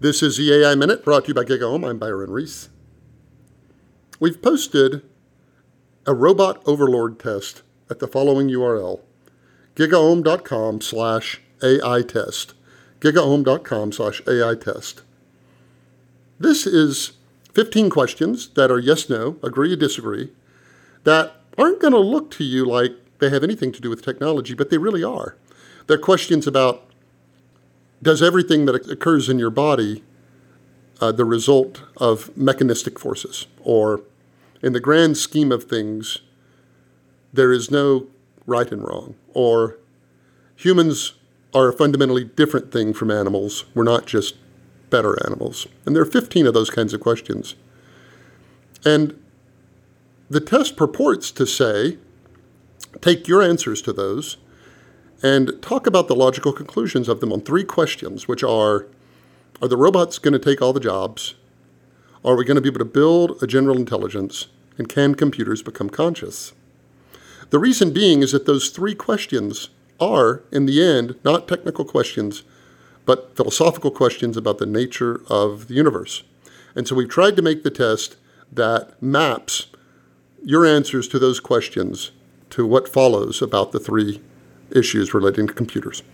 This is the AI Minute brought to you by GigaOM. I'm Byron Reese. We've posted a robot overlord test at the following URL gigaom.com slash AI test. gigaom.com slash AI test. This is 15 questions that are yes, no, agree, or disagree, that aren't going to look to you like they have anything to do with technology, but they really are. They're questions about does everything that occurs in your body uh, the result of mechanistic forces? Or, in the grand scheme of things, there is no right and wrong? Or, humans are a fundamentally different thing from animals. We're not just better animals. And there are 15 of those kinds of questions. And the test purports to say take your answers to those and talk about the logical conclusions of them on three questions, which are Are the robots going to take all the jobs? Are we going to be able to build a general intelligence? And can computers become conscious? The reason being is that those three questions are, in the end, not technical questions, but philosophical questions about the nature of the universe. And so we've tried to make the test that maps your answers to those questions to what follows about the three issues relating to computers.